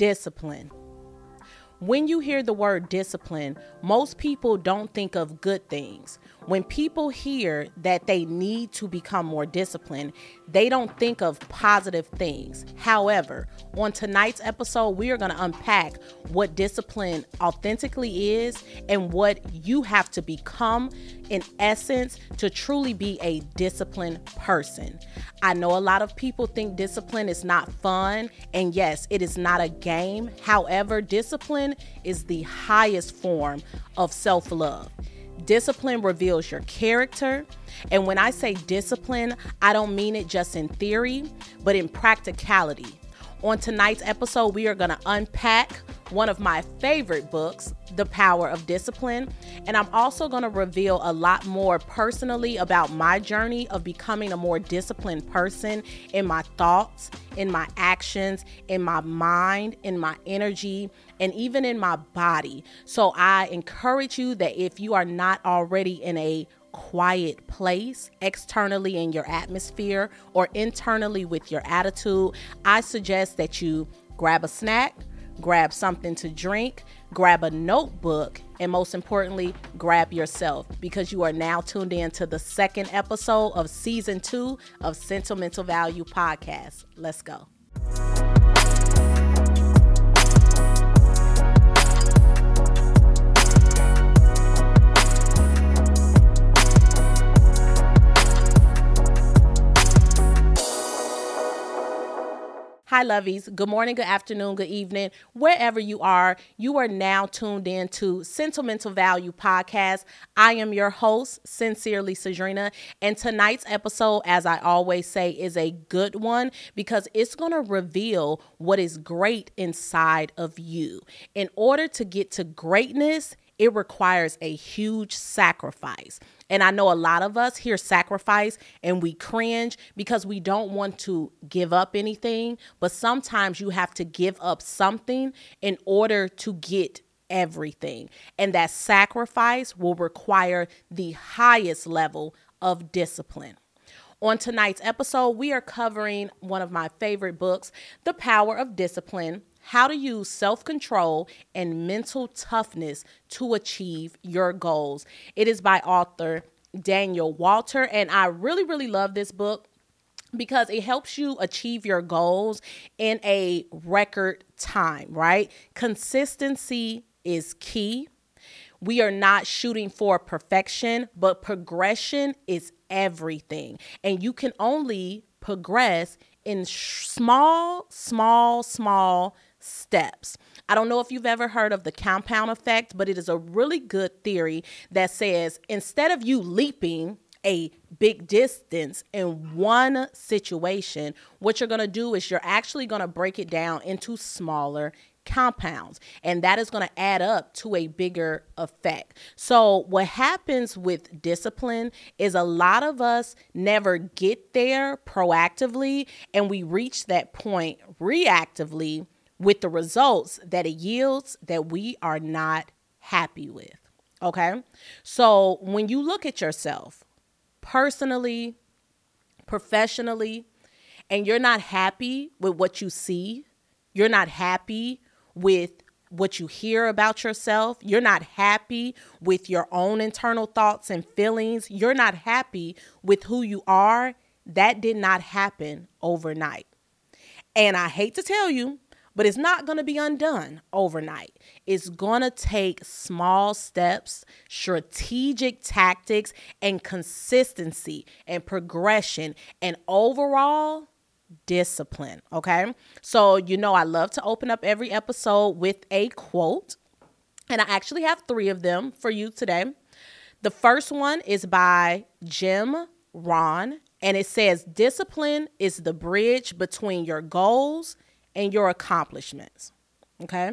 Discipline. When you hear the word discipline, most people don't think of good things. When people hear that they need to become more disciplined, they don't think of positive things. However, on tonight's episode, we are going to unpack what discipline authentically is and what you have to become in essence to truly be a disciplined person. I know a lot of people think discipline is not fun, and yes, it is not a game. However, discipline is the highest form of self love. Discipline reveals your character. And when I say discipline, I don't mean it just in theory, but in practicality. On tonight's episode, we are going to unpack one of my favorite books, The Power of Discipline. And I'm also going to reveal a lot more personally about my journey of becoming a more disciplined person in my thoughts, in my actions, in my mind, in my energy, and even in my body. So I encourage you that if you are not already in a quiet place externally in your atmosphere or internally with your attitude, I suggest that you grab a snack, grab something to drink, grab a notebook, and most importantly, grab yourself because you are now tuned in to the second episode of season two of Sentimental Value Podcast. Let's go. Hi, lovies. Good morning, good afternoon, good evening. Wherever you are, you are now tuned in to Sentimental Value Podcast. I am your host, Sincerely Cedrinna. And tonight's episode, as I always say, is a good one because it's going to reveal what is great inside of you. In order to get to greatness, it requires a huge sacrifice. And I know a lot of us hear sacrifice and we cringe because we don't want to give up anything. But sometimes you have to give up something in order to get everything. And that sacrifice will require the highest level of discipline. On tonight's episode, we are covering one of my favorite books, The Power of Discipline how to use self control and mental toughness to achieve your goals. It is by author Daniel Walter, and I really, really love this book because it helps you achieve your goals in a record time, right? Consistency is key. We are not shooting for perfection, but progression is everything. And you can only progress in small, small, small steps. I don't know if you've ever heard of the compound effect, but it is a really good theory that says instead of you leaping a big distance in one situation, what you're going to do is you're actually going to break it down into smaller compounds and that is going to add up to a bigger effect. So what happens with discipline is a lot of us never get there proactively and we reach that point reactively with the results that it yields that we are not happy with. Okay. So when you look at yourself personally, professionally, and you're not happy with what you see, you're not happy with what you hear about yourself, you're not happy with your own internal thoughts and feelings, you're not happy with who you are, that did not happen overnight. And I hate to tell you, but it's not going to be undone overnight. It's going to take small steps, strategic tactics, and consistency and progression and overall discipline. Okay. So, you know, I love to open up every episode with a quote, and I actually have three of them for you today. The first one is by Jim Rohn, and it says, Discipline is the bridge between your goals and your accomplishments. Okay.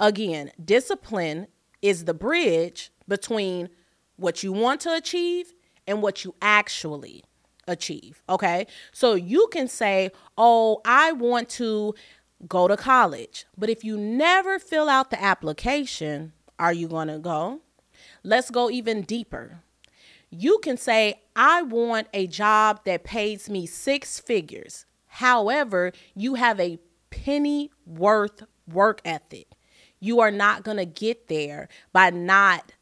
Again, discipline is the bridge between what you want to achieve and what you actually achieve. Okay. So you can say, oh, I want to go to college. But if you never fill out the application, are you going to go? Let's go even deeper. You can say, I want a job that pays me six figures. However, you have a penny worth work ethic. You are not going to get there by not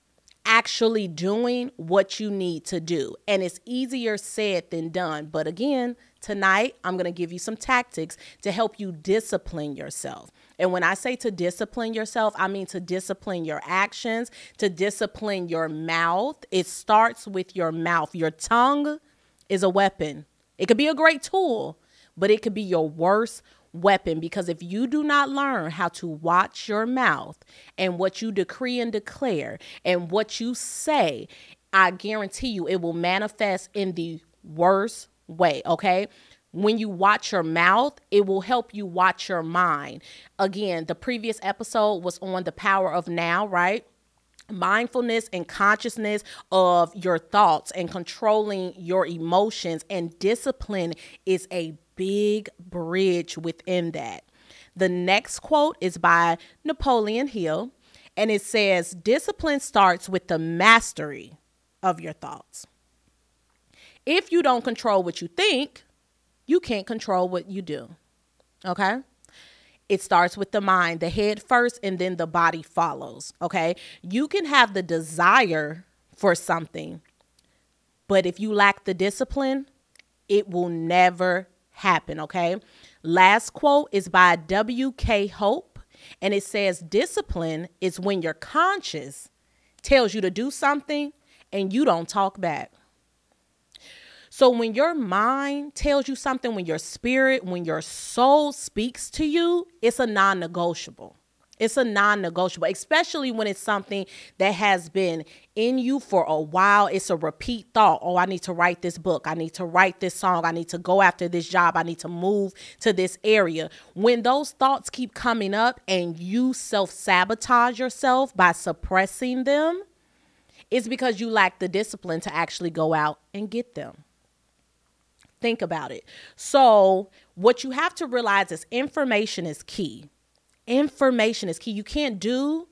actually doing what you need to do. And it's easier said than done. But again, tonight I'm going to give you some tactics to help you discipline yourself. And when I say to discipline yourself, I mean to discipline your actions, to discipline your mouth. It starts with your mouth. Your tongue is a weapon. It could be a great tool, but it could be your worst weapon because if you do not learn how to watch your mouth and what you decree and declare and what you say, I guarantee you it will manifest in the worst way, okay? When you watch your mouth, it will help you watch your mind. Again, the previous episode was on the power of now, right? mindfulness and consciousness of your thoughts and controlling your emotions and discipline is a big bridge within that. The next quote is by Napoleon Hill, and it says, Discipline starts with the mastery of your thoughts. If you don't control what you think, you can't control what you do. Okay? It starts with the mind, the head first, and then the body follows. Okay? You can have the desire for something, but if you lack the discipline, it will never happen, okay? Last quote is by W.K. Hope, and it says, Discipline is when your conscience tells you to do something and you don't talk back. So when your mind tells you something, when your spirit, when your soul speaks to you, it's a non negotiable. It's a non negotiable, especially when it's something that has been in you for a while. It's a repeat thought. Oh, I need to write this book. I need to write this song. I need to go after this job. I need to move to this area. When those thoughts keep coming up and you self sabotage yourself by suppressing them, it's because you lack the discipline to actually go out and get them. Think about it. So, what you have to realize is information is key information is key. You can't do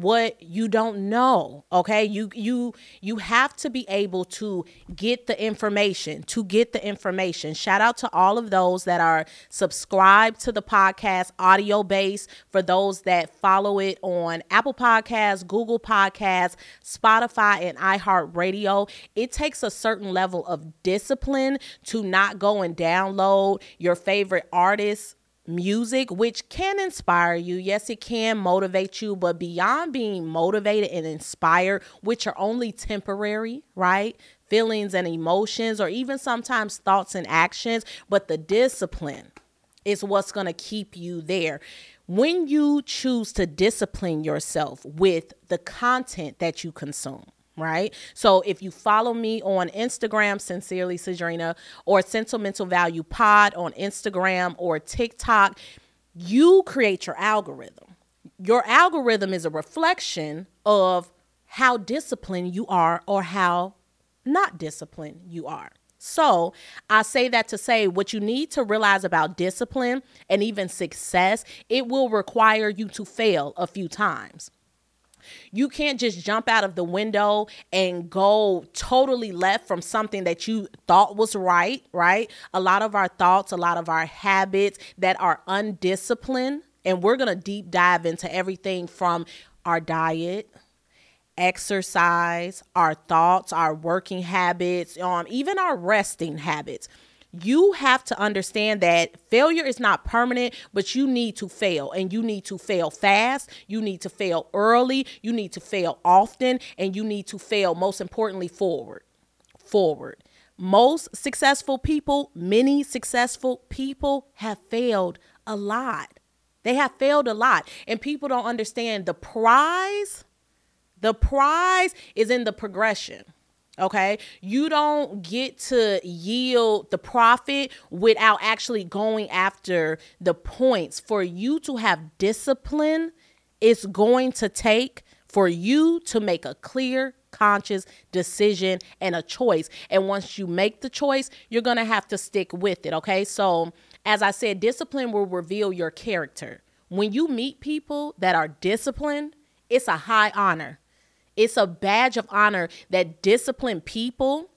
what you don't know okay? You you you have to be able to get the information to get the information. Shout out to all of those that are subscribed to the podcast audio base for those that follow it on apple podcasts google podcasts spotify and iheartradio. It takes a certain level of discipline to not go and download your favorite artists music, which can inspire you. Yes, it can motivate you, but beyond being motivated and inspired, which are only temporary, right? Feelings and emotions, or even sometimes thoughts and actions, but the discipline is what's going to keep you there. When you choose to discipline yourself with the content that you consume, right? So if you follow me on Instagram, Sincerely Cedrinna, or Sentimental Value Pod on Instagram or TikTok, you create your algorithm. Your algorithm is a reflection of how disciplined you are or how not disciplined you are. So, I say that to say what you need to realize about discipline and even success, it will require you to fail a few times. You can't just jump out of the window and go totally left from something that you thought was right, right? A lot of our thoughts, a lot of our habits that are undisciplined, and we're going to deep dive into everything from our diet, exercise, our thoughts, our working habits, um, even our resting habits you have to understand that failure is not permanent, but you need to fail and you need to fail fast. You need to fail early. You need to fail often and you need to fail, most importantly, forward. Forward. Most successful people, many successful people have failed a lot. They have failed a lot. And people don't understand the prize. The prize is in the progression. Okay. You don't get to yield the profit without actually going after the points. For you to have discipline, it's going to take for you to make a clear, conscious decision and a choice. And once you make the choice, you're going to have to stick with it. Okay. So, as I said, discipline will reveal your character. When you meet people that are disciplined, it's a high honor it's a badge of honor that disciplined people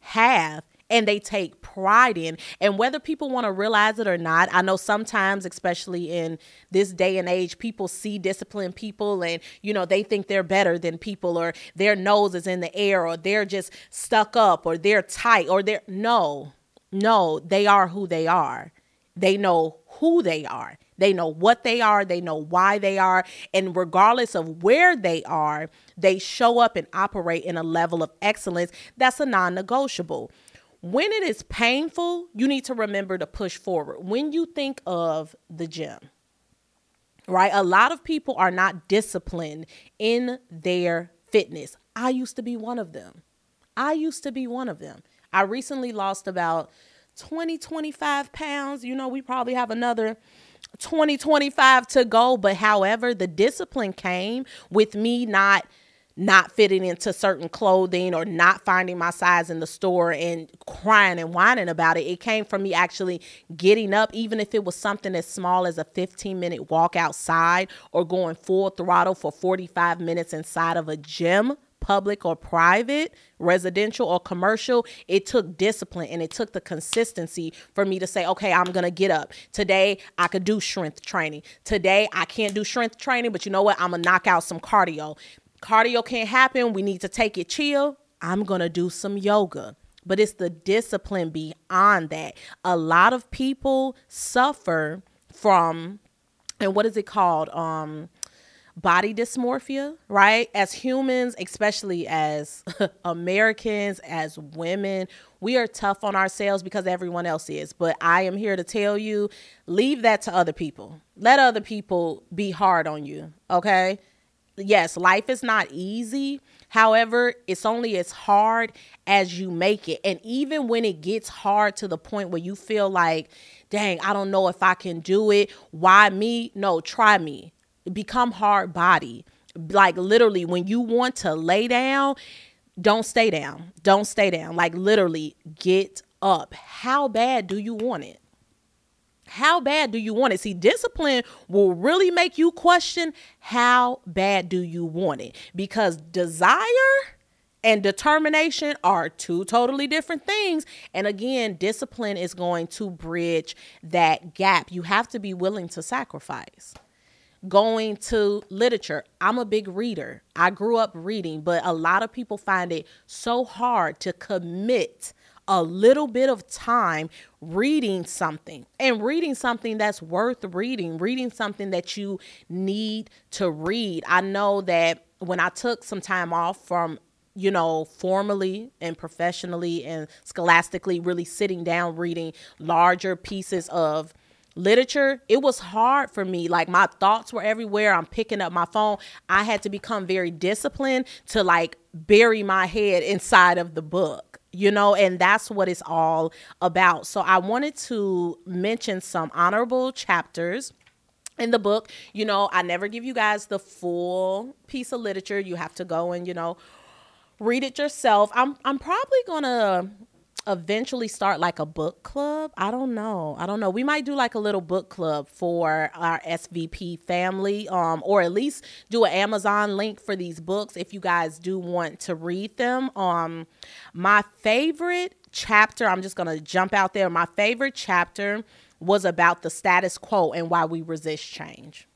have and they take pride in. And whether people want to realize it or not, I know sometimes, especially in this day and age, people see disciplined people and, you know, they think they're better than people or their nose is in the air or they're just stuck up or they're tight or they're no, no, they are who they are. They know who they are. They know what they are, they know why they are, and regardless of where they are, they show up and operate in a level of excellence that's a non negotiable. When it is painful, you need to remember to push forward. When you think of the gym, right? A lot of people are not disciplined in their fitness. I used to be one of them. I used to be one of them. I recently lost about 20, 25 pounds. You know, we probably have another 20, 25 to go. But however, the discipline came with me not not fitting into certain clothing or not finding my size in the store and crying and whining about it. It came from me actually getting up, even if it was something as small as a 15 minute walk outside or going full throttle for 45 minutes inside of a gym public or private, residential or commercial, it took discipline and it took the consistency for me to say, okay, I'm going to get up. Today, I could do strength training. Today, I can't do strength training, but you know what? I'm going to knock out some cardio. Cardio can't happen. We need to take it chill. I'm going to do some yoga but it's the discipline beyond that. A lot of people suffer from and what is it called? Um body dysmorphia, right? As humans, especially as Americans, as women, we are tough on ourselves because everyone else is. But I am here to tell you leave that to other people. Let other people be hard on you, okay? Yes, life is not easy. However, it's only as hard as you make it. And even when it gets hard to the point where you feel like, dang, I don't know if I can do it. Why me? No, try me become hard body. Like literally, when you want to lay down, don't stay down. Don't stay down. Like literally, get up. How bad do you want it? How bad do you want it? See, discipline will really make you question how bad do you want it? Because desire and determination are two totally different things. And again, discipline is going to bridge that gap. You have to be willing to sacrifice going to literature. I'm a big reader. I grew up reading, but a lot of people find it so hard to commit a little bit of time reading something and reading something that's worth reading, reading something that you need to read. I know that when I took some time off from you know, formally and professionally and scholastically, really sitting down reading larger pieces of literature, it was hard for me. Like my thoughts were everywhere. I'm picking up my phone. I had to become very disciplined to like bury my head inside of the book, you know, and that's what it's all about. So I wanted to mention some honorable chapters in the book. You know, I never give you guys the full piece of literature. You have to go and, you know, read it yourself. I'm I'm probably going to eventually start like a book club. I don't know. I don't know. We might do like a little book club for our SVP family, um, or at least do an Amazon link for these books if you guys do want to read them. Um, my favorite chapter, I'm just gonna jump out there. My favorite chapter was about the status quo and why we resist change.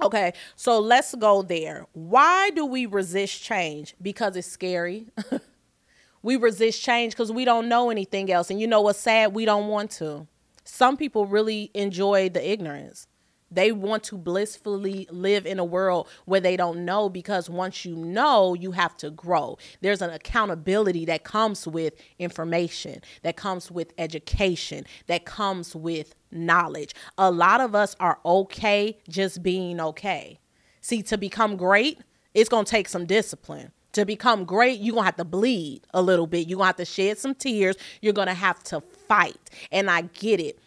Okay, so let's go there. Why do we resist change? Because it's scary. We resist change because we don't know anything else. And you know what's sad? We don't want to. Some people really enjoy the ignorance. They want to blissfully live in a world where they don't know because once you know, you have to grow. There's an accountability that comes with information, that comes with education, that comes with knowledge. A lot of us are okay just being okay. See, to become great, it's going to take some discipline to become great, you're going to have to bleed a little bit. You're going to have to shed some tears. You're going to have to fight. And I get it.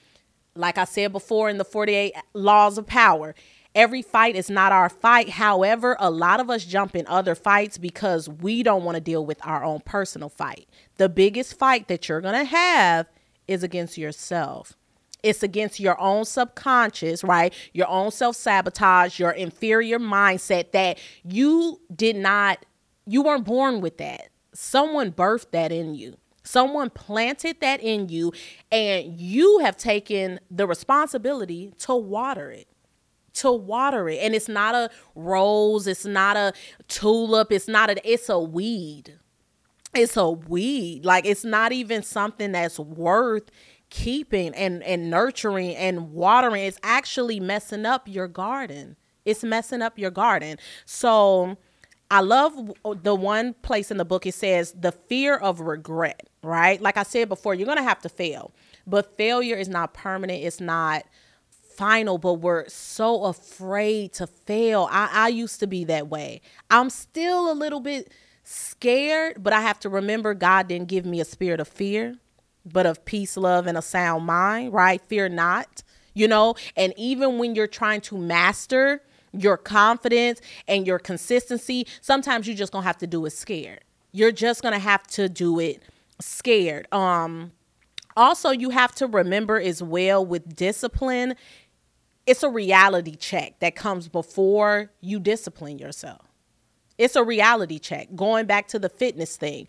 Like I said before in the 48 laws of power, every fight is not our fight. However, a lot of us jump in other fights because we don't want to deal with our own personal fight. The biggest fight that you're going to have is against yourself. It's against your own subconscious, right? Your own self sabotage, your inferior mindset that you did not you weren't born with that. Someone birthed that in you. Someone planted that in you, and you have taken the responsibility to water it. To water it. And it's not a rose, it's not a tulip, it's not a, it's a weed. It's a weed. Like it's not even something that's worth keeping and, and nurturing and watering. It's actually messing up your garden. It's messing up your garden. So, I love oh, the one place in the book it says the fear of regret, right? Like I said before, you're going to have to fail. But failure is not permanent, it's not final, but we're so afraid to fail. I, I used to be that way. I'm still a little bit scared, but I have to remember God didn't give me a spirit of fear, but of peace, love, and a sound mind, right? Fear not, you know? And even when you're trying to master, your confidence and your consistency, sometimes you're just gonna have to do it scared. You're just gonna have to do it scared. Um also you have to remember as well with discipline, it's a reality check that comes before you discipline yourself. It's a reality check. Going back to the fitness thing.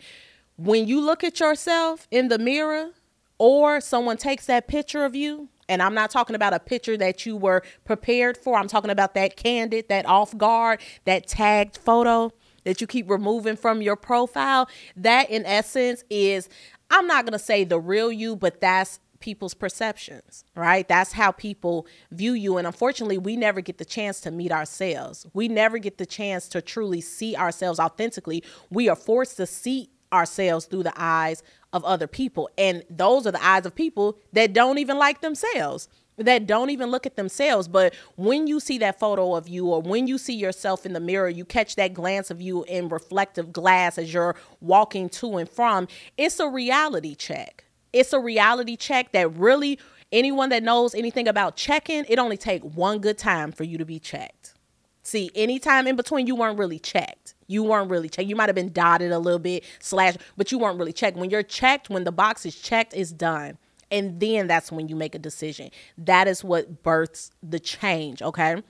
When you look at yourself in the mirror or someone takes that picture of you, and I'm not talking about a picture that you were prepared for. I'm talking about that candid, that off guard, that tagged photo that you keep removing from your profile. That, in essence, is I'm not going to say the real you, but that's people's perceptions, right? That's how people view you. And unfortunately, we never get the chance to meet ourselves. We never get the chance to truly see ourselves authentically. We are forced to see ourselves through the eyes of other people. And those are the eyes of people that don't even like themselves, that don't even look at themselves. But when you see that photo of you, or when you see yourself in the mirror, you catch that glance of you in reflective glass as you're walking to and from, it's a reality check. It's a reality check that really anyone that knows anything about checking, it only take one good time for you to be checked. See, anytime in between you weren't really checked. You weren't really checked. You might have been dotted a little bit, slash, but you weren't really checked. When you're checked, when the box is checked, it's done. And then that's when you make a decision. That is what births the change, okay?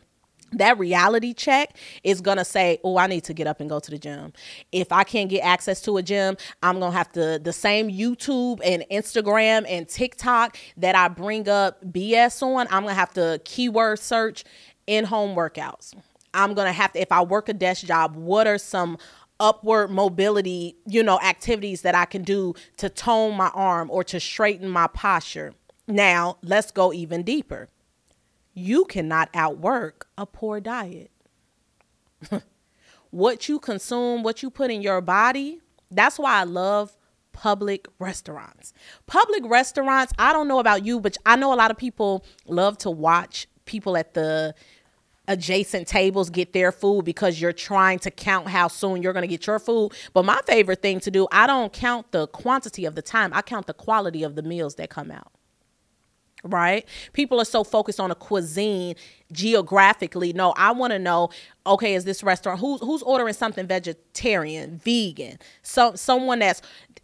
that reality check is to say oh i need to get up and go to the gym if i can't get access to a gym i'm to have to the same youtube and instagram and tiktok that i bring up bs on i'm to have to keyword search in home workouts I'm going to have to, if I work a desk job, what are some upward mobility, you know, activities that I can do to tone my arm or to straighten my posture? Now, let's go even deeper. You cannot outwork a poor diet. what you consume, what you put in your body, that's why I love public restaurants. Public restaurants, I don't know about you, but I know a lot of people love to watch people at the adjacent tables get their food because you're trying to count how soon you're going to get your food. But my favorite thing to do, I don't count the quantity of the time, I count the quality of the meals that come out. Right? People are so focused on a cuisine geographically. No, I want to know, okay, is this restaurant who's who's ordering something vegetarian, vegan, so someone that's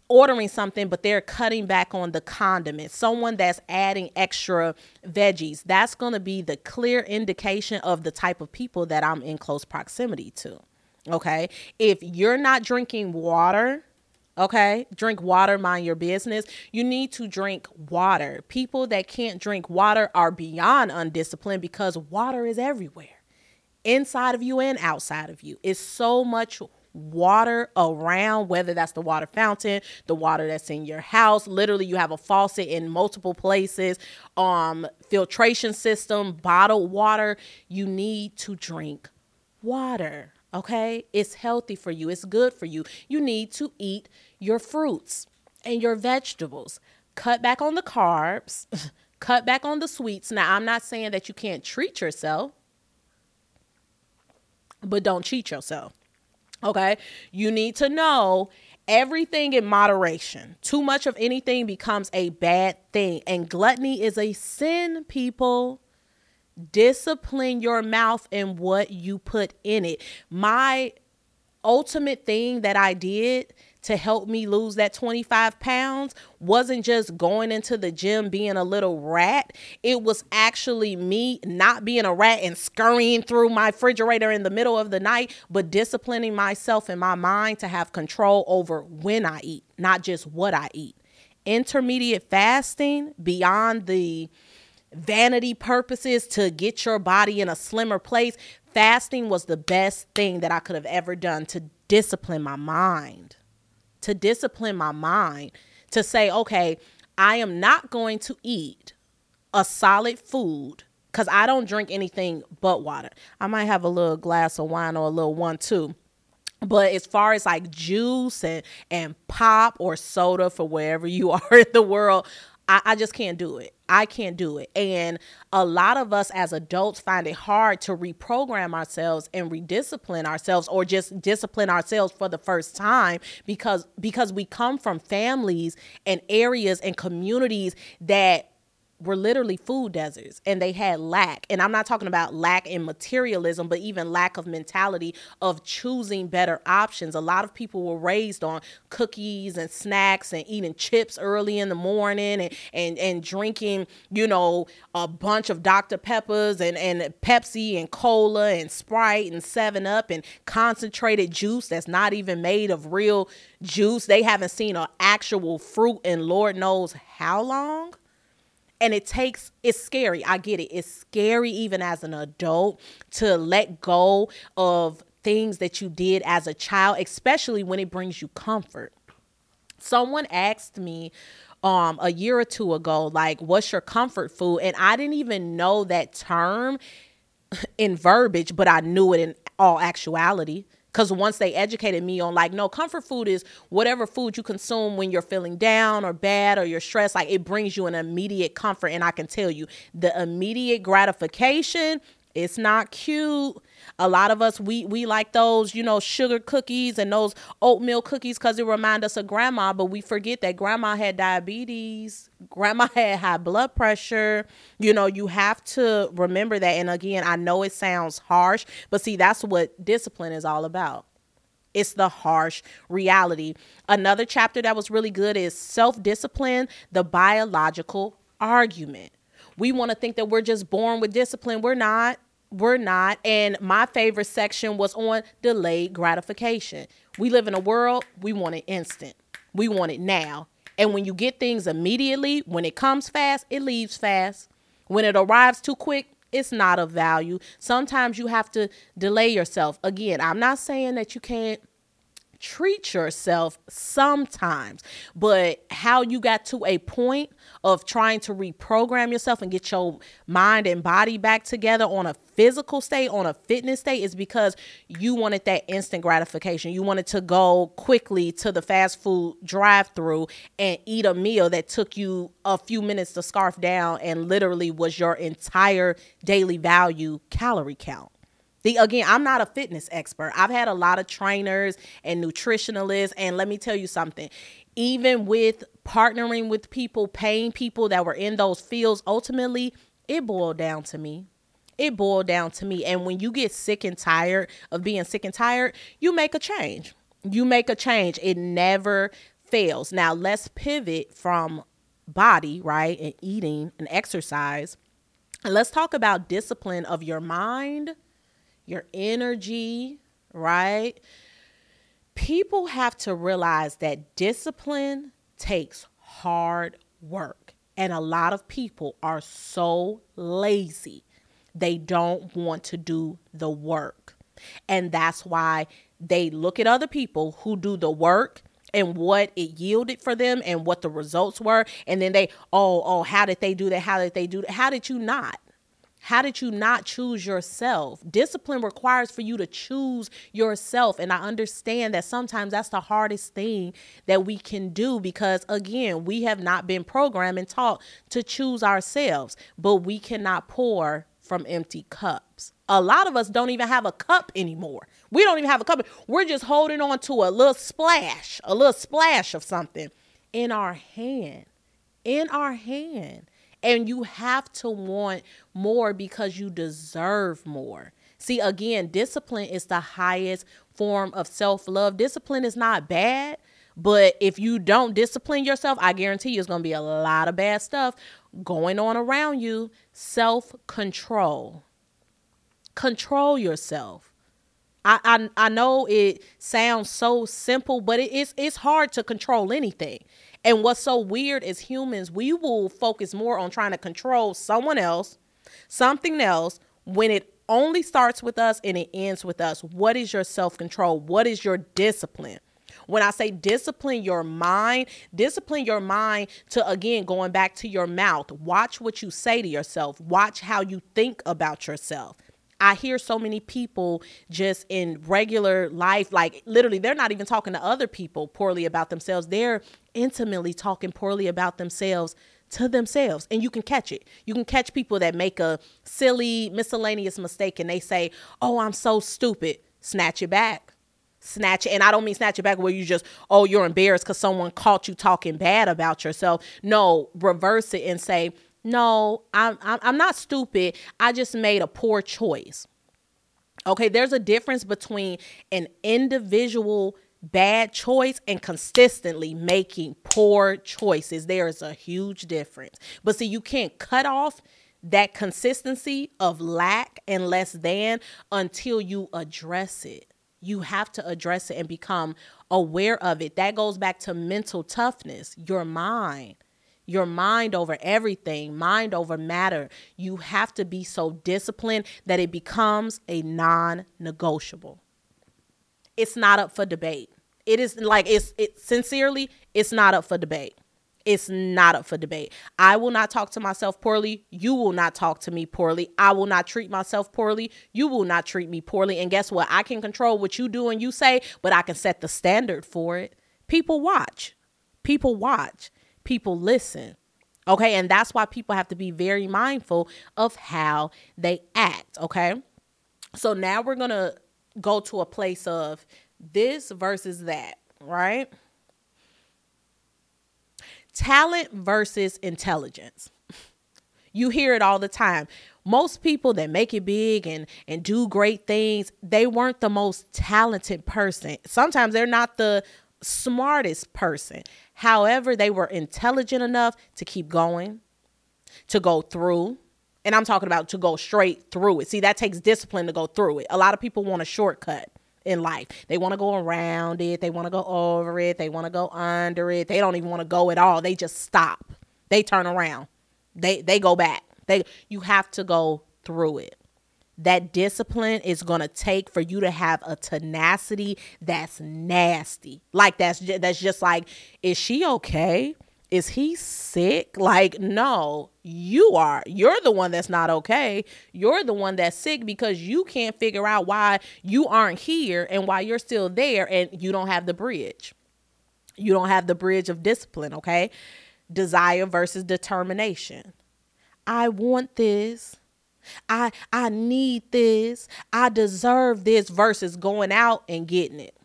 ordering something, but they're cutting back on the condiments, someone that's adding extra veggies, that's going to be the clear indication of the type of people that I'm in close proximity to. Okay. If you're not drinking water, okay, drink water, mind your business. You need to drink water. People that can't drink water are beyond undisciplined because water is everywhere inside of you and outside of you. It's so much water around, whether that's the water fountain, the water that's in your house. Literally, you have a faucet in multiple places, um, filtration system, bottled water. You need to drink water. Okay, it's healthy for you, it's good for you. You need to eat your fruits and your vegetables. Cut back on the carbs, cut back on the sweets. Now, I'm not saying that you can't treat yourself, but don't cheat yourself. Okay. You need to know everything in moderation. Too much of anything becomes a bad thing. And gluttony is a sin, people. Discipline your mouth and what you put in it. My ultimate thing that I did to help me lose that 25 pounds wasn't just going into the gym being a little rat. It was actually me not being a rat and scurrying through my refrigerator in the middle of the night, but disciplining myself and my mind to have control over when I eat, not just what I eat. Intermediate fasting beyond the vanity purposes to get your body in a slimmer place, fasting was the best thing that I could have ever done to discipline my mind. To discipline my mind, to say, okay, I am not going to eat a solid food because I don't drink anything but water. I might have a little glass of wine or a little one too. But as far as like juice and, and pop or soda for wherever you are in the world, I, I just can't do it. I can't do it. And a lot of us as adults find it hard to reprogram ourselves and rediscipline ourselves or just discipline ourselves for the first time because because we come from families and areas and communities that were literally food deserts and they had lack. And I'm not talking about lack in materialism, but even lack of mentality of choosing better options. A lot of people were raised on cookies and snacks and eating chips early in the morning and and, and drinking, you know, a bunch of Dr. Peppers and, and Pepsi and cola and Sprite and 7 Up and concentrated juice that's not even made of real juice. They haven't seen an actual fruit in Lord knows how long and it takes it's scary. I get it. It's scary even as an adult to let go of things that you did as a child especially when it brings you comfort. Someone asked me um a year or two ago like what's your comfort food? And i didn't even know that term in verbiage but i knew it in all actuality because once they educated me on like no comfort food is whatever food you consume when you're feeling down or bad or you're stressed like it brings you an immediate comfort. And i can tell you the immediate gratification it's not cute a lot of us we we like those you know sugar cookies and those oatmeal cookies because it remind us of grandma but we forget that grandma had diabetes grandma had high blood pressure you know you have to remember that and again i know it sounds harsh but see that's what discipline is all about it's the harsh reality. Another chapter that was really good is self discipline, the biological argument. We want to think that we're just born with discipline. We're not we're not. And my favorite section was on delayed gratification. We live in a world, we want it instant, we want it now. And when you get things immediately, when it comes fast, it leaves fast. When it arrives too quick, it's not of value. Sometimes you have to delay yourself. Again, I'm not saying that you can't treat yourself sometimes, but how you got to a point of trying to reprogram yourself and get your mind and body back together on a physical state, on a fitness state, is because you wanted that instant gratification. You wanted to go quickly to the fast food drive through and eat a meal that took you a few minutes to scarf down and literally was your entire daily value calorie count. The again, I'm not a fitness expert. I've had a lot of trainers and nutritionalists and let me tell you something. Even with partnering with people, paying people that were in those fields, ultimately it boiled down to me. It boiled down to me. And when you get sick and tired of being sick and tired, you make a change. You make a change. It never fails. Now, let's pivot from body, right, and eating and exercise. And let's talk about discipline of your mind your energy, right? People have to realize that discipline takes hard work. And a lot of people are so lazy, they don't want to do the work. And that's why they look at other people who do the work and what it yielded for them and what the results were and then they oh oh how did they do that how did they do that how did you not how did you not choose yourself? Discipline requires for you to choose yourself. And I understand that sometimes that's the hardest thing that we can do because, again, we have not been programmed and taught to choose ourselves, but we cannot pour from empty cups. A lot of us don't even have a cup anymore. We don't even have a cup. We're just holding on to a little splash, a little splash of something in our hand. In our hand. And you have to want more because you deserve more. See, again, discipline is the highest form of self love. Discipline is not bad, But if you don't discipline yourself, I guarantee you it's going to be a lot of bad stuff going on around you. Self control. Control yourself. I, I I know it sounds so simple, but it is it's hard to control anything. And what's so weird is humans, we will focus more on trying to control someone else, something else, when it only starts with us and it ends with us. What is your self control? What is your discipline? When I say discipline your mind, discipline your mind to again going back to your mouth. Watch what you say to yourself, watch how you think about yourself. I hear so many people just in regular life, like literally, they're not even talking to other people poorly about themselves. They're intimately talking poorly about themselves to themselves. And you can catch it. You can catch people that make a silly, miscellaneous mistake and they say, Oh, I'm so stupid. Snatch it back. Snatch it. And I don't mean snatch it back where you just, oh, you're embarrassed because someone caught you talking bad about yourself. No, reverse it and say, no, I'm, I'm not stupid. I just made a poor choice. Okay, there's a difference between an individual bad choice and consistently making poor choices. There is a huge difference. But see, you can't cut off that consistency of lack and less than until you address it. You have to address it and become aware of it. That goes back to mental toughness, your mind your mind over everything, mind over matter. You have to be so disciplined that it becomes a non negotiable. It's not up for debate. It is like it's it sincerely, it's not up for debate. It's not up for debate. I will not talk to myself poorly. You will not talk to me poorly. I will not treat myself poorly. You will not treat me poorly. And guess what? I can control what you do and you say, but I can set the standard for it. People watch. People watch people listen. Okay. And that's why people have to be very mindful of how they act. Okay. So now we're going to go to a place of this versus that, right? Talent versus intelligence. You hear it all the time. Most people that make it big and and do great things, they weren't the most talented person. Sometimes they're not the smartest person. However, they were intelligent enough to keep going, to go through. And I'm talking about to go straight through it. See, that takes discipline to go through it. A lot of people want a shortcut in life. They want to go around it, they want to go over it, they want to go under it. They don't even want to go at all. They just stop. They turn around. They they go back. They you have to go through it that discipline is going to take for you to have a tenacity that's nasty. Like that's that's just like is she okay? Is he sick? Like no, you are. You're the one that's not okay. You're the one that's sick because you can't figure out why you aren't here and why you're still there and you don't have the bridge. You don't have the bridge of discipline, okay? Desire versus determination. I want this. I I need this. I deserve this versus going out and getting it.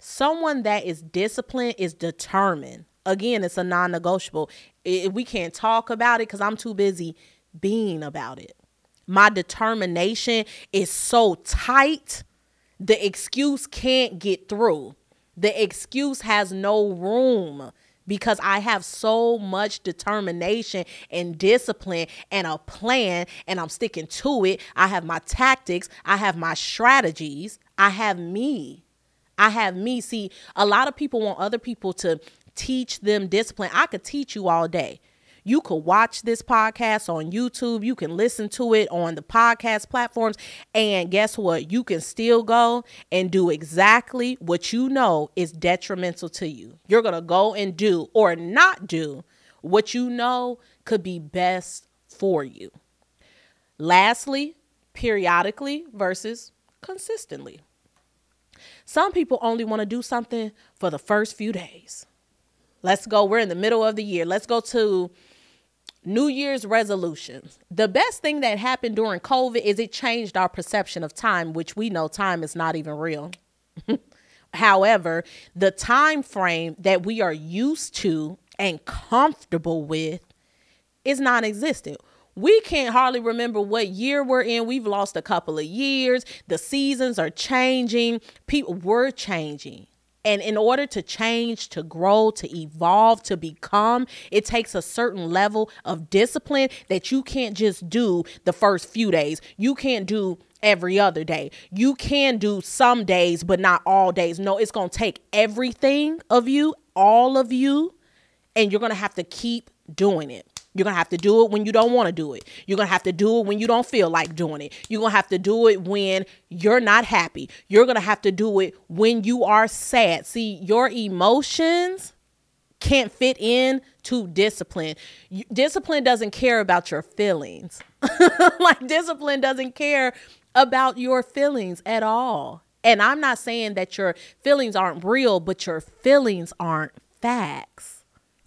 Someone that is disciplined is determined. Again, it's a non-negotiable. we can't talk about it cuz I'm too busy being about it. My determination is so tight, the excuse can't get through. The excuse has no room because I have so much determination and discipline and a plan and I'm sticking to it. I have my tactics, I have my strategies, I have me. I have me. See, a lot of people want other people to teach them discipline. I could teach you all day. You could watch this podcast on YouTube. You can listen to it on the podcast platforms. And guess what? You can still go and do exactly what you know is detrimental to you. You're going to go and do or not do what you know could be best for you. Lastly, periodically versus consistently. Some people only want to do something for the first few days. Let's go. We're in the middle of the year. Let's go to New Year's resolutions. The best thing that happened during COVID is it changed our perception of time, which we know time is not even real. However, the time frame that we are used to and comfortable with is non-existent. We can't hardly remember what year we're in. We've lost a couple of years. The seasons are changing. People were changing. And in order to change, to grow, to evolve, to become, it takes a certain level of discipline that you can't just do the first few days. You can't do every other day. You can do some days, but not all days. No, it's going to take everything of you, all of you, and you're going to have to keep doing it. You're going to have to do it when you don't want to do it. You're going to have to do it when you don't feel like doing it. You're going to have to do it when you're not happy. You're going to have to do it when you are sad. See, your emotions can't fit in to discipline. Discipline doesn't care about your feelings. like discipline doesn't care about your feelings at all. And I'm not saying that your feelings aren't real, but your feelings aren't facts.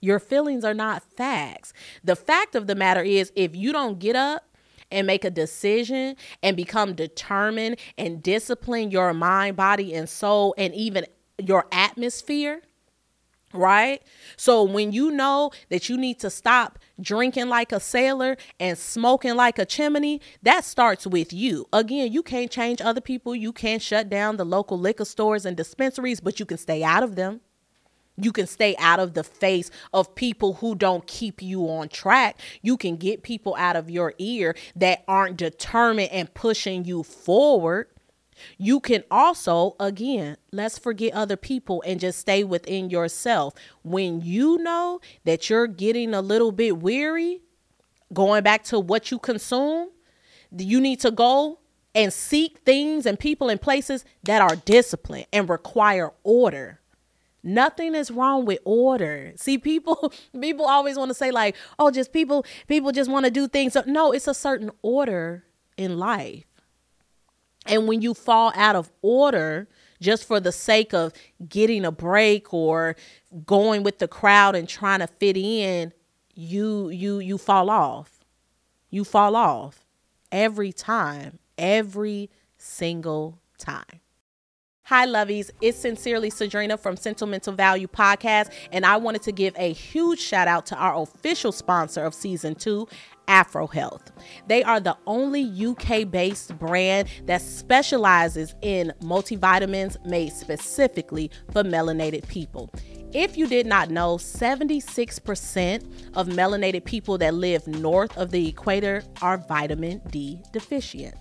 Your feelings are not facts. The fact of the matter is, if you don't get up and make a decision and become determined and discipline your mind, body, and soul, and even your atmosphere, right? So when you know that you need to stop drinking like a sailor and smoking like a chimney, that starts with you. Again, you can't change other people. You can't shut down the local liquor stores and dispensaries, but you can stay out of them you can stay out of the face of people who don't keep you on track. You can get people out of your ear that aren't determined and pushing you forward. You can also, again, let's forget other people and just stay within yourself. When you know that you're getting a little bit weary, going back to what you consume, you need to go and seek things and people and places that are disciplined and require order Nothing is wrong with order. See, people people always want to say like, "Oh, just people people just want to do things." So, No, it's a certain order in life. And when you fall out of order just for the sake of getting a break or going with the crowd and trying to fit in, you you you fall off. You fall off every time, every single time. Hi, lovies. It's sincerely Cedrinna from Sentimental Value Podcast, and I wanted to give a huge shout out to our official sponsor of season two, Afro Health. They are the only UK based brand that specializes in multivitamins made specifically for melanated people. If you did not know, 76% of melanated people that live north of the equator are vitamin D deficient.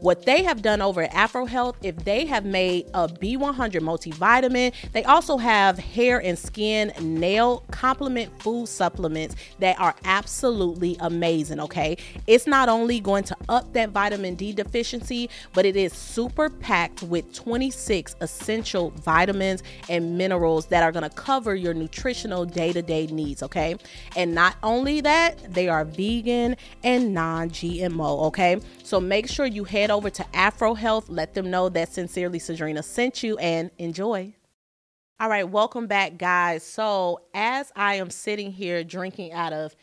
What they have done over at Afro Health, if they have made a B100 multivitamin, they also have hair and skin nail complement food supplements that are absolutely amazing. Okay, it's not only going to up that vitamin D deficiency, but it is super packed with 26 essential vitamins and minerals that are going to cover your nutritional day to day needs. Okay, and not only that, they are vegan and non GMO. Okay, so make sure you head head over to Afro Health. Let them know that Sincerely Cedrinna sent you and enjoy. All right, welcome back, guys. So, as I am sitting here drinking out of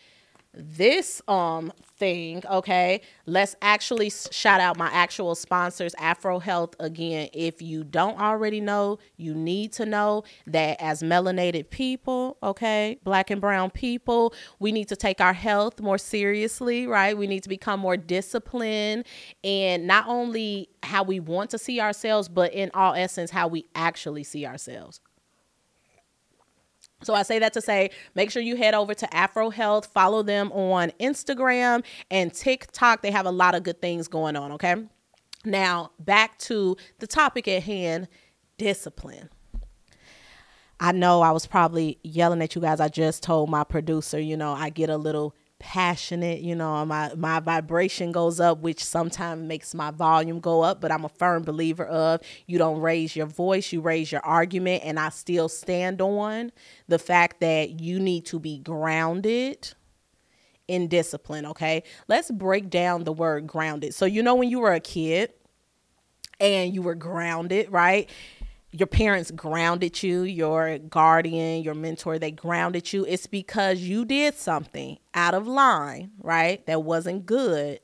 this um thing, okay, let's actually shout out my actual sponsors, Afro Health. Again, if you don't already know, you need to know that as melanated people, okay, black and brown people, we need to take our health more seriously, right? We need to become more disciplined and not only how we want to see ourselves, but in all essence, how we actually see ourselves. So I say that to say, make sure you head over to Afro Health, follow them on Instagram and TikTok. They have a lot of good things going on, okay? Now, back to the topic at hand, discipline. I know I was probably yelling at you guys. I just told my producer, you know, I get a little passionate you know my my vibration goes up which sometimes makes my volume go up but i'm a firm believer of you don't raise your voice you raise your argument and i still stand on the fact that you need to be grounded in discipline okay? Let's break down the word grounded. So you know when you were a kid and you were grounded right your parents grounded you, your guardian, your mentor, they grounded you. It's because you did something out of line, right? That wasn't good.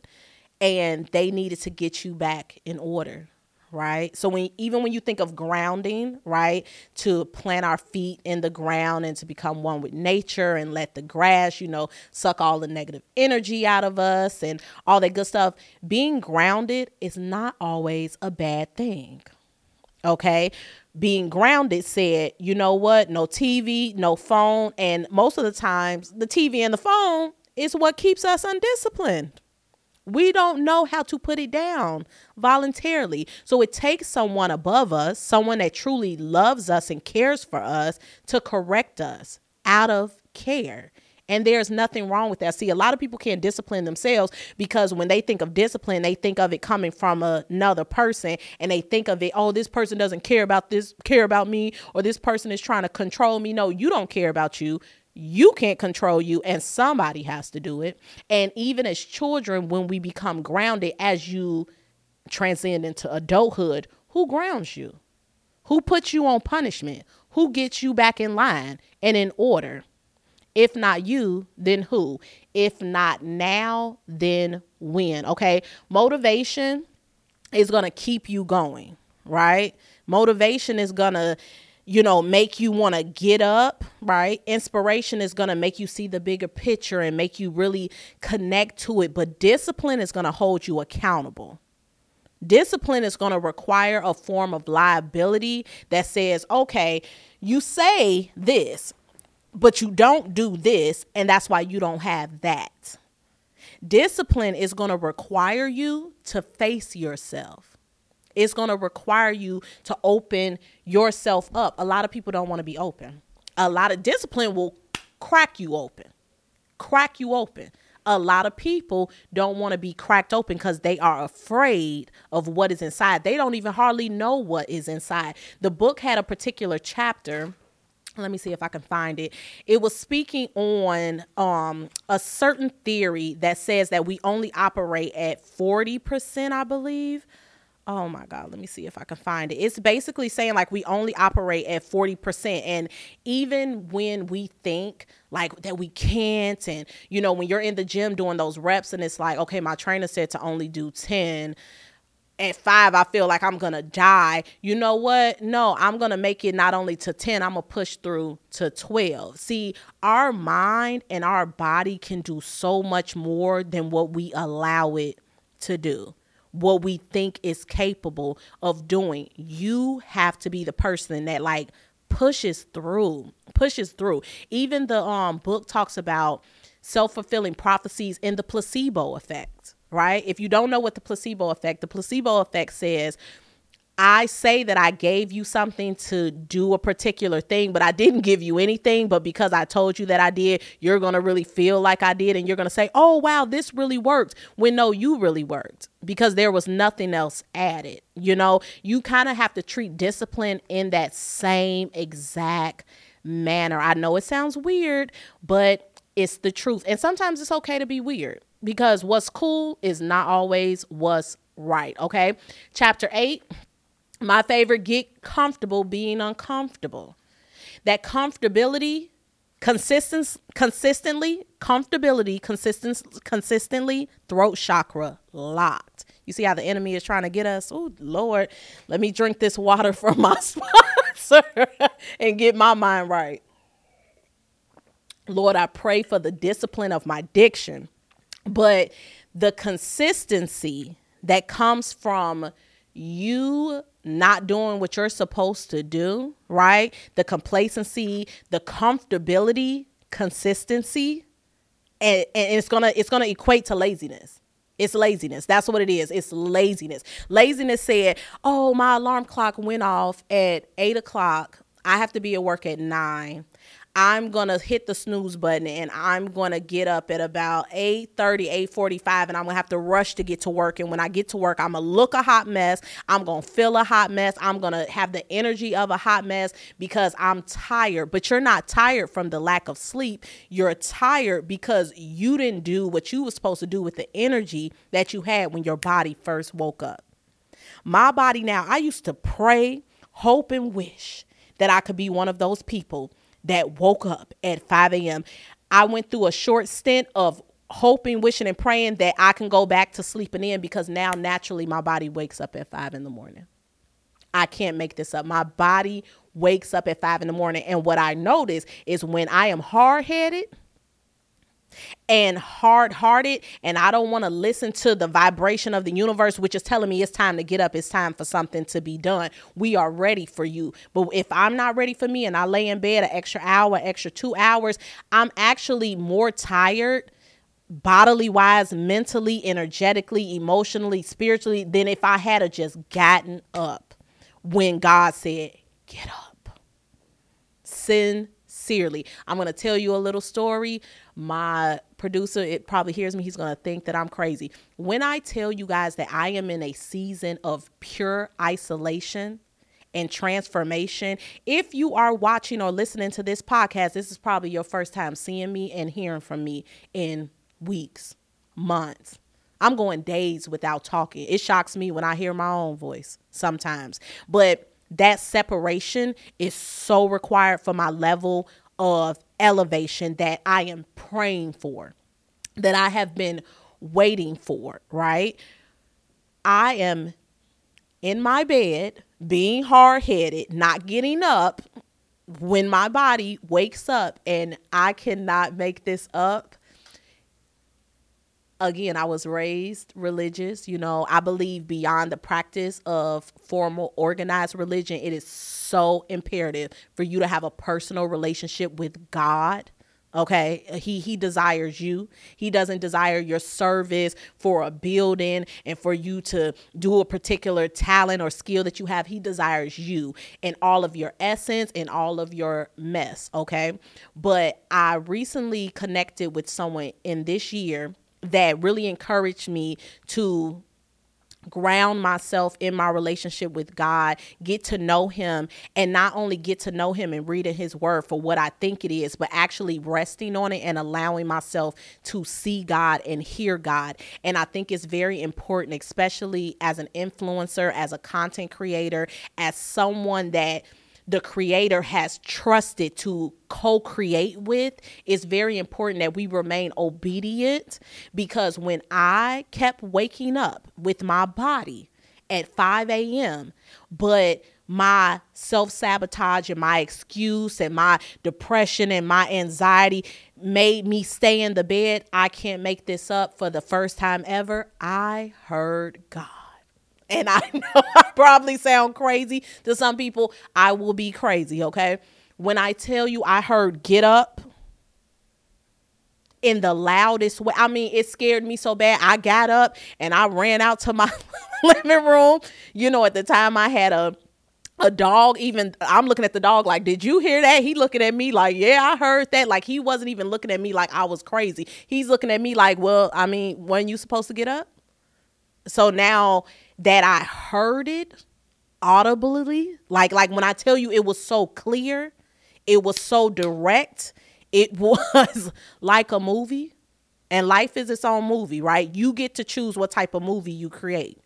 And they needed to get you back in order, right? So when even when you think of grounding, right, to plant our feet in the ground and to become one with nature and let the grass, you know, suck all the negative energy out of us and all that good stuff, being grounded is not always a bad thing Okay. Being grounded said, you know what? No TV, no phone. And most of the times, the TV and the phone is what keeps us undisciplined. We don't know how to put it down voluntarily. So it takes someone above us, someone that truly loves us and cares for us, to correct us out of care. And there's nothing wrong with that. See, a lot of people can't discipline themselves because when they think of discipline, they think of it coming from another person and they think of it, oh, this person doesn't care about this, care about me, or this person is trying to control me. No, you don't care about you. You can't control you and somebody has to do it. And even as children when we become grounded as you transcend into adulthood who grounds you? Who puts you on punishment? Who gets you back in line and in order if not you then who if not now then when okay motivation is going to keep you going right motivation is going to you know, make you want to get up, right? Inspiration is going to make you see the bigger picture and make you really connect to it. But discipline is going to hold you accountable. Discipline is going to require a form of liability that says, okay, you say this, but you don't do this, and that's why you don't have that. Discipline is going to require you to face yourself it's going to require you to open yourself up. A lot of people don't want to be open. A lot of discipline will crack you open. Crack you open. A lot of people don't want to be cracked open because they are afraid of what is inside. They don't even hardly know what is inside. The book had a particular chapter let me see if I can find it. It was speaking on um, a certain theory that says that we only operate at 40%, I believe, oh my god let me see if i can find it. It's basically saying like we only operate at 40% and even when we think like that we can't and you know when you're in the gym doing those reps and it's like okay my trainer said to only do 10 at five, I feel like I'm gonna die. You know what? No, I'm gonna make it not only to 10, I'm gonna push through to 12. See, our mind and our body can do so much more than what we allow it to do what we think is capable of doing. You have to be the person that like pushes through, pushes through. Even the um book talks about self-fulfilling prophecies and the placebo effect, right? If you don't know what the placebo effect, the placebo effect says I say that I gave you something to do a particular thing, but I didn't give you anything. But because I told you that I did, you're going to really feel like I did. And you're going to say, oh, wow, this really worked. When no, you really worked because there was nothing else added. You know, you kind of have to treat discipline in that same exact manner. I know it sounds weird, but it's the truth. And sometimes it's okay to be weird because what's cool is not always what's right. Okay. Chapter eight my favorite, get comfortable being uncomfortable. That comfortability, consistence, consistently, comfortability, consistence, consistently, throat chakra locked. You see how the enemy is trying to get us? Oh, Lord, let me drink this water from my sponsor and get my mind right. Lord, I pray for the discipline of my diction, but the consistency that comes from you not doing what you're supposed to do, right? The complacency, the comfortability, consistency, and, and it's gonna it's gonna equate to laziness. It's laziness. That's what it is. It's laziness. Laziness said, "Oh, my alarm clock went off at eight o'clock. I have to be at work at nine. I'm to hit the snooze button and I'm to get up at about 8:30, 8:45 and I'm to have to rush to get to work and when I get to work I'm to look a hot mess. I'm to feel a hot mess. I'm to have the energy of a hot mess because I'm tired. But you're not tired from the lack of sleep. You're tired because you didn't do what you were supposed to do with the energy that you had when your body first woke up. My body now, I used to pray, hope and wish that I could be one of those people that woke up at 5 a.m. I went through a short stint of hoping, wishing, and praying that I can go back to sleeping in because now naturally my body wakes up at 5 in the morning. I can't make this up. My body wakes up at 5 in the morning. And what I notice is when I am hard headed, and hard hearted and I don't want to listen to the vibration of the universe, which is telling me it's time to get up, it's time for something to be done. We are ready for you. But if I'm not ready for me and I lay in bed an extra hour, extra two hours, I'm actually more tired bodily wise, mentally, energetically, emotionally, spiritually than if I had just gotten up when God said, Get up. Sincerely. I'm going to tell you a little story. My producer, it probably hears me. He's going to think that I'm crazy. When I tell you guys that I am in a season of pure isolation, and transformation. If you are watching or listening to this podcast, this is probably your first time seeing me and hearing from me in weeks, months. I'm going days without talking. It shocks me when I hear my own voice sometimes. But that separation is so required for my level of elevation that I am praying for, that I have been waiting for, right? I am in my bed being hard headed, not getting up when my body wakes up, and I cannot make this up again, I was raised religious. You know, I believe beyond the practice of formal organized religion, it is so imperative for you to have a personal relationship with God. Okay, he he desires you. He doesn't desire your service for a building and for you to do a particular talent or skill that you have. He desires you and all of your essence and all of your mess, okay? But I recently connected with someone in this year that really encouraged me to ground myself in my relationship with God, get to know Him, and not only get to know Him and reading His Word for what I think it is, but actually resting on it and allowing myself to see God and hear God. And I think it's very important, especially as an influencer, as a content creator, as someone that the creator has trusted to co create with, it's very important that we remain obedient because when I kept waking up with my body at 5 a.m., but my self sabotage and my excuse and my depression and my anxiety made me stay in the bed. I can't make this up for the first time ever. I heard God. And I know I probably sound crazy to some people. I will be crazy, okay? When I tell you I heard get up in the loudest way, I mean, it scared me so bad. I got up and I ran out to my living room. You know, at the time I had a a dog even i'm looking at the dog like did you hear that he looking at me like yeah i heard that like he wasn't even looking at me like i was crazy he's looking at me like well i mean when you supposed to get up so now that I heard it audibly, like like when I tell you it was so clear, it was so direct, it was like a movie. And life is its own movie, right? You get to choose what type of movie you create.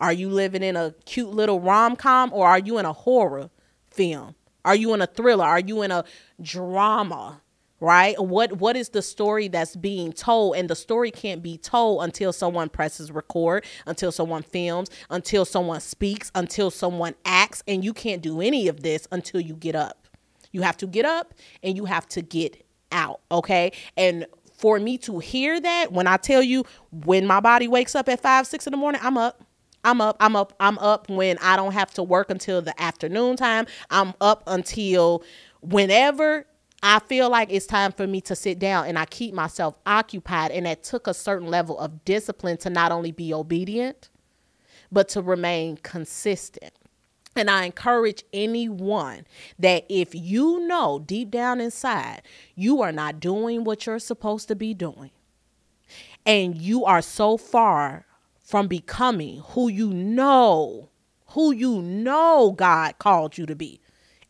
Are you living in a cute little rom-com or are you in a horror film? Are you in a thriller? Are you in a drama? Right what what is the story that's being told and the story can't be told until someone presses record until someone films until someone speaks until someone acts and you can't do any of this until you get up you have to get up and you have to get out okay and for me to hear that when i tell you when my body wakes up at five six in the morning i'm up I'm up. I'm up. I'm up when I don't have to work until the afternoon time. I'm up until whenever I feel like it's time for me to sit down and I keep myself occupied. And that took a certain level of discipline to not only be obedient, but to remain consistent. And I encourage anyone that if you know deep down inside you are not doing what you're supposed to be doing, and you are so far from becoming who you know, who you know God called you to be,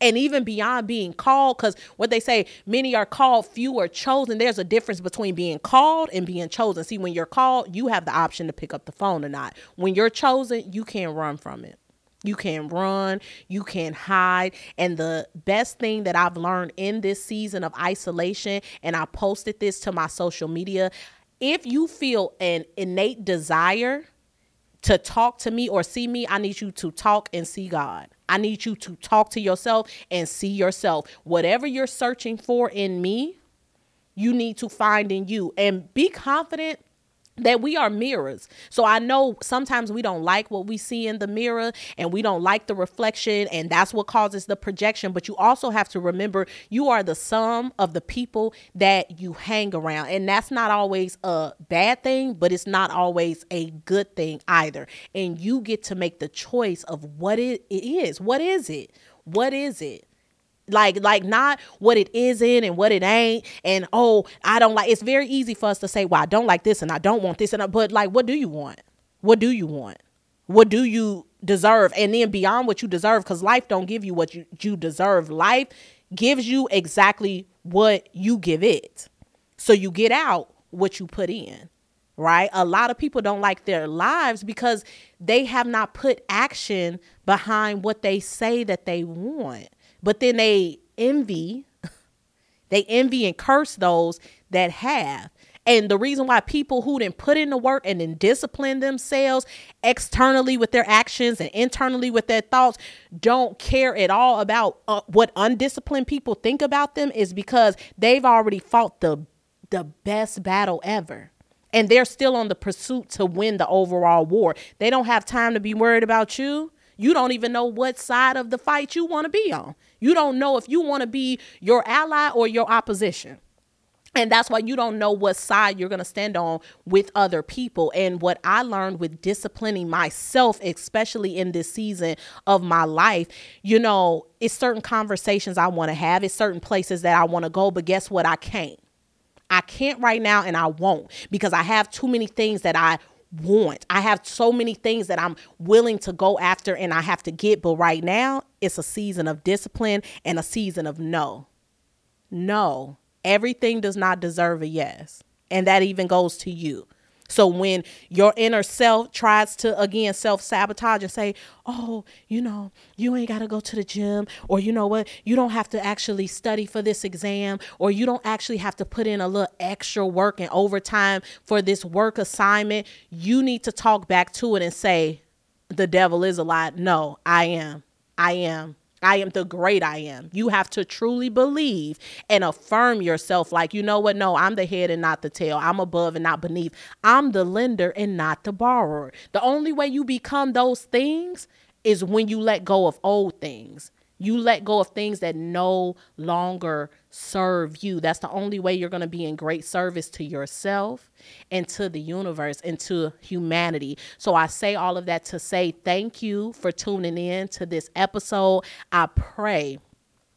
and even beyond being called because what they say many are called few are chosen there's a difference between being called and being chosen see when you're called you have the option to pick up the phone or not when you're chosen you can't run from it you can run, you can hide. And the best thing that I've learned in this season of isolation, and I posted this to my social media if you feel an innate desire to talk to me or see me, I need you to talk and see God. I need you to talk to yourself and see yourself. Whatever you're searching for in me, you need to find in you and be confident that we are mirrors. So I know sometimes we don't like what we see in the mirror and we don't like the reflection and that's what causes the projection, but you also have to remember you are the sum of the people that you hang around. And that's not always a bad thing, but it's not always a good thing either. And you get to make the choice of what it is. What is it? What is it? Like like not what it isn't and what it ain't. And oh i don't like it's very easy for us to say well i don't like this and i don't want this. And I, but like what do you want? What do you want? What do you deserve? And then beyond what you deserve because life don't give you what you, you deserve. Life gives you exactly what you give it. So you get out what you put in right? A lot of people don't like their lives because they have not put action behind what they say that they want but then they envy, they envy and curse those that have. And the reason why people who didn't put in the work and then discipline themselves externally with their actions and internally with their thoughts don't care at all about uh, what undisciplined people think about them is because they've already fought the the best battle ever. And they're still on the pursuit to win the overall war. They don't have time to be worried about you. You don't even know what side of the fight you want to be on. You don't know if you want to be your ally or your opposition. And that's why you don't know what side you're going to stand on with other people. And what I learned with disciplining myself, especially in this season of my life, you know, it's certain conversations I want to have, it's certain places that I want to go. But guess what? I can't. I can't right now, and I won't because I have too many things that I want. I have so many things that I'm willing to go after and I have to get, but right now it's a season of discipline and a season of no. No, everything does not deserve a yes. And that even goes to you. So when your inner self tries to again self sabotage and say, "Oh, you know, you ain't got to go to the gym or you know what, you don't have to actually study for this exam or you don't actually have to put in a little extra work and overtime for this work assignment." You need to talk back to it and say, "The devil is a lie." No, I am. I am. I am the great I am. You have to truly believe and affirm yourself like, you know what? No, I'm the head and not the tail. I'm above and not beneath. I'm the lender and not the borrower. The only way you become those things is when you let go of old things. You let go of things that no longer serve you. That's the only way you're going to be in great service to yourself and to the universe and to humanity. So I say all of that to say thank you for tuning in to this episode. I pray.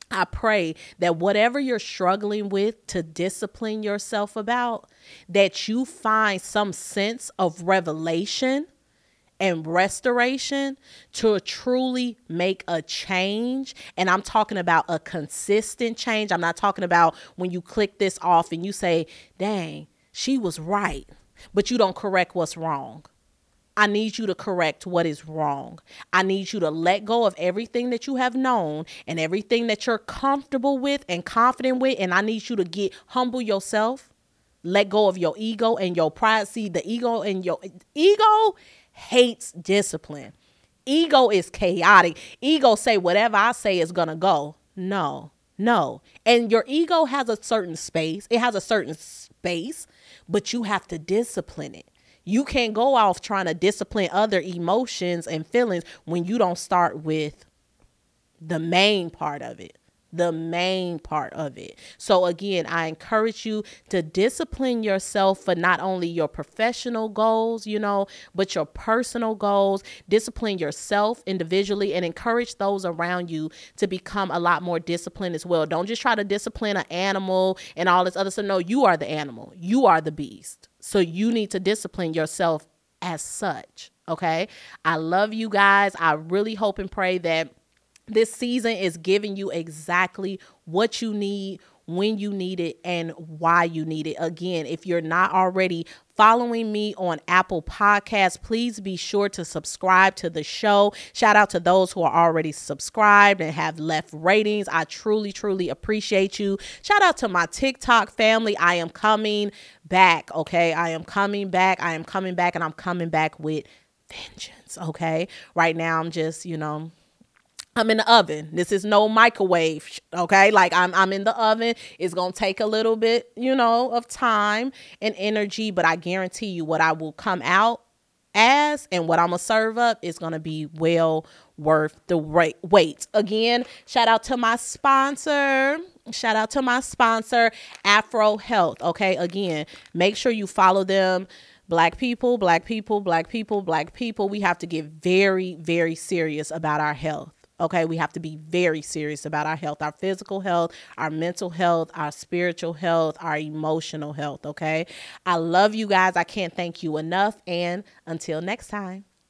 I pray that whatever you're struggling with to discipline yourself about, that you find some sense of revelation and restoration to truly make a change. And I'm talking about a consistent change. I'm not talking about when you click this off and you say, dang, she was right, but you don't correct what's wrong. I need you to correct what is wrong. I need you to let go of everything that you have known and everything that you're comfortable with and confident with. And I need you to get humble yourself, let go of your ego and your pride. See, the ego and your ego hates discipline. Ego is chaotic. Ego say whatever I say is going to go. No. No. And your ego has a certain space. It has a certain space, but you have to discipline it. You can't go off trying to discipline other emotions and feelings when you don't start with the main part of it the main part of it. So, again, I encourage you to discipline yourself for not only your professional goals, you know, but your personal goals. Discipline yourself individually and encourage those around you to become a lot more disciplined as well. Don't just try to discipline an animal and all this other stuff. No, you are the animal, you are the beast. So, you need to discipline yourself as such. Okay. I love you guys. I really hope and pray that this season is giving you exactly what you need, when you need it, and why you need it. Again, if you're not already following me on Apple Podcasts, please be sure to subscribe to the show. Shout out to those who are already subscribed and have left ratings. I truly, truly appreciate you. Shout out to my TikTok family. I am coming back, okay? I am coming back. I am coming back, and I'm coming back with vengeance, okay? Right now, I'm just, you know, I'm in the oven. This is no microwave, okay? Like I'm I'm in the oven. It's going to take a little bit, you know, of time and energy, but I guarantee you what I will come out as and what I'm going to serve up is going to be well worth the wait. Again, shout out to my sponsor. Shout out to my sponsor, Afro Health, okay? Again, make sure you follow them black people, black people, black people, black people. We have to get very, very serious about our health. Okay, we have to be very serious about our health, our physical health, our mental health, our spiritual health, our emotional health. Okay, I love you guys. I can't thank you enough. And until next time.